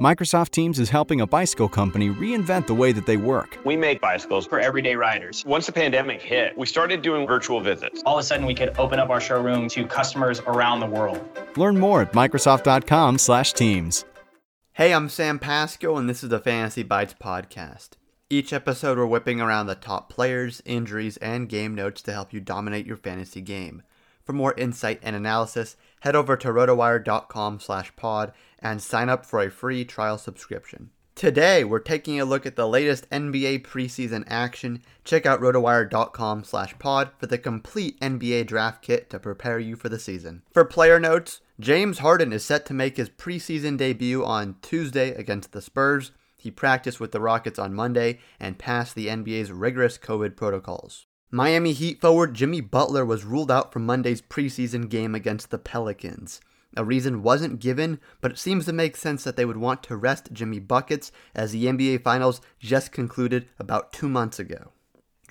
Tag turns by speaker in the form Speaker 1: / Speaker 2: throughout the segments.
Speaker 1: Microsoft Teams is helping a bicycle company reinvent the way that they work.
Speaker 2: We make bicycles for everyday riders. Once the pandemic hit, we started doing virtual visits.
Speaker 3: All of a sudden, we could open up our showroom to customers around the world.
Speaker 1: Learn more at Microsoft.com/Teams.
Speaker 4: Hey, I'm Sam Pasco, and this is the Fantasy Bites podcast. Each episode, we're whipping around the top players, injuries, and game notes to help you dominate your fantasy game. For more insight and analysis, head over to rotowire.com/pod and sign up for a free trial subscription. Today, we're taking a look at the latest NBA preseason action. Check out rotowire.com slash pod for the complete NBA draft kit to prepare you for the season. For player notes, James Harden is set to make his preseason debut on Tuesday against the Spurs. He practiced with the Rockets on Monday and passed the NBA's rigorous COVID protocols. Miami Heat forward Jimmy Butler was ruled out from Monday's preseason game against the Pelicans. A reason wasn't given, but it seems to make sense that they would want to rest Jimmy Buckets as the NBA Finals just concluded about two months ago.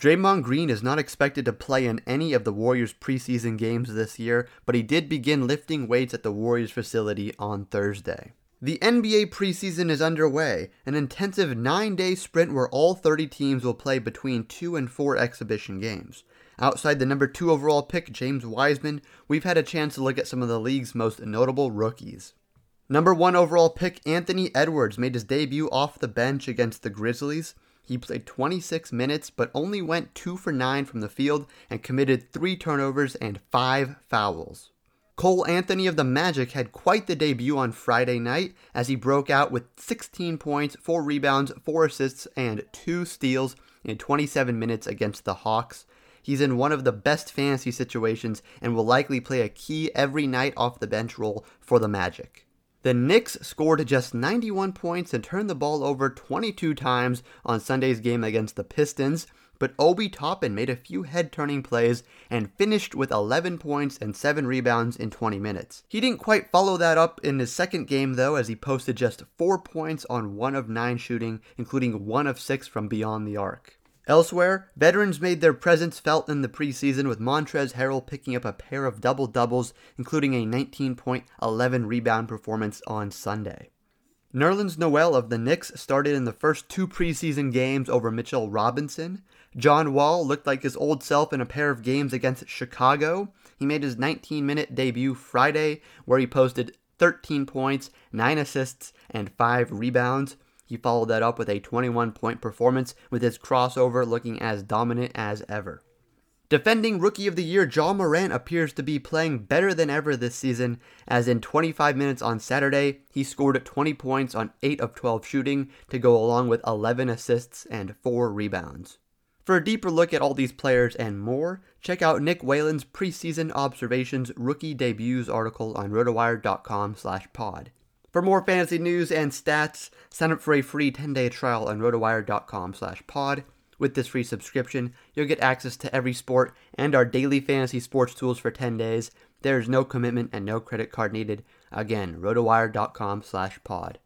Speaker 4: Draymond Green is not expected to play in any of the Warriors' preseason games this year, but he did begin lifting weights at the Warriors facility on Thursday. The NBA preseason is underway, an intensive nine day sprint where all 30 teams will play between two and four exhibition games. Outside the number two overall pick, James Wiseman, we've had a chance to look at some of the league's most notable rookies. Number one overall pick, Anthony Edwards, made his debut off the bench against the Grizzlies. He played 26 minutes, but only went 2 for 9 from the field and committed 3 turnovers and 5 fouls. Cole Anthony of the Magic had quite the debut on Friday night as he broke out with 16 points, 4 rebounds, 4 assists, and 2 steals in 27 minutes against the Hawks. He's in one of the best fantasy situations and will likely play a key every night off the bench role for the Magic. The Knicks scored just 91 points and turned the ball over 22 times on Sunday's game against the Pistons, but Obi Toppin made a few head turning plays and finished with 11 points and 7 rebounds in 20 minutes. He didn't quite follow that up in his second game though, as he posted just 4 points on 1 of 9 shooting, including 1 of 6 from beyond the arc. Elsewhere, veterans made their presence felt in the preseason with Montrezl Harrell picking up a pair of double doubles, including a 19 point, 11 rebound performance on Sunday. Nerlens Noel of the Knicks started in the first two preseason games over Mitchell Robinson. John Wall looked like his old self in a pair of games against Chicago. He made his 19 minute debut Friday, where he posted 13 points, 9 assists, and 5 rebounds. He followed that up with a 21 point performance, with his crossover looking as dominant as ever. Defending Rookie of the Year Ja Morant appears to be playing better than ever this season, as in 25 minutes on Saturday, he scored 20 points on 8 of 12 shooting to go along with 11 assists and 4 rebounds. For a deeper look at all these players and more, check out Nick Whalen's preseason observations rookie debuts article on rotowire.com/pod. For more fantasy news and stats, sign up for a free 10-day trial on rotowire.com/pod. With this free subscription, you'll get access to every sport and our daily fantasy sports tools for 10 days. There is no commitment and no credit card needed. Again, rotowire.com/pod.